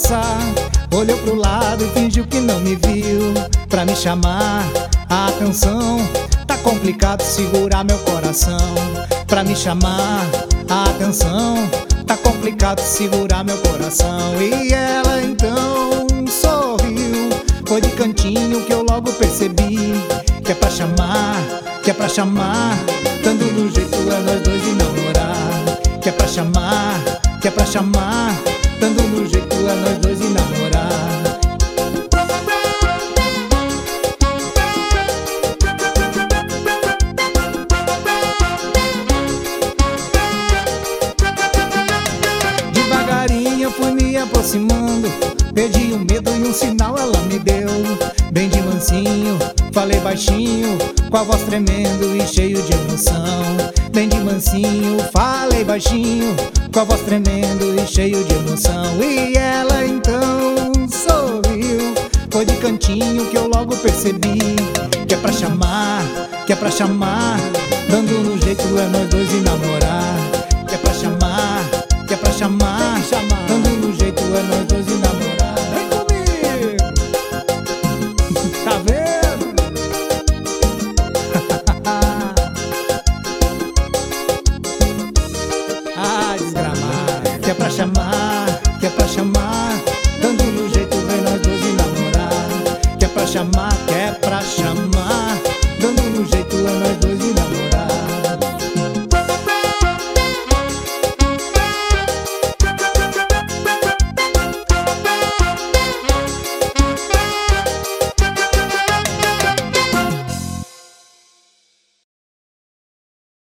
passar. Olhou pro lado e fingiu que não me viu. Pra me chamar a atenção. Tá complicado segurar meu coração. Pra me chamar a atenção. Tá complicado segurar meu coração. E ela então sorriu. Foi de cantinho que eu logo percebi. Que é pra chamar, que é pra chamar. Dando do jeito é nós dois namorar. Que é pra chamar, que é pra chamar. Dando no jeito é nós dois e namorar. Devagarinho eu fui me aproximando. Perdi o medo e um sinal ela me deu. Bem de mansinho, falei baixinho, com a voz tremendo e cheio de emoção. Bem de mansinho, falei baixinho, com a voz tremendo e cheio de emoção. E ela então sorriu. Foi de cantinho que eu logo percebi que é pra chamar, que é pra chamar, dando no jeito é nós dois e namorar. Que é pra chamar, que é pra chamar, dando Que é pra chamar, que é pra chamar, dando no jeito vem nós dois e namorar. Que é pra chamar, que é pra chamar,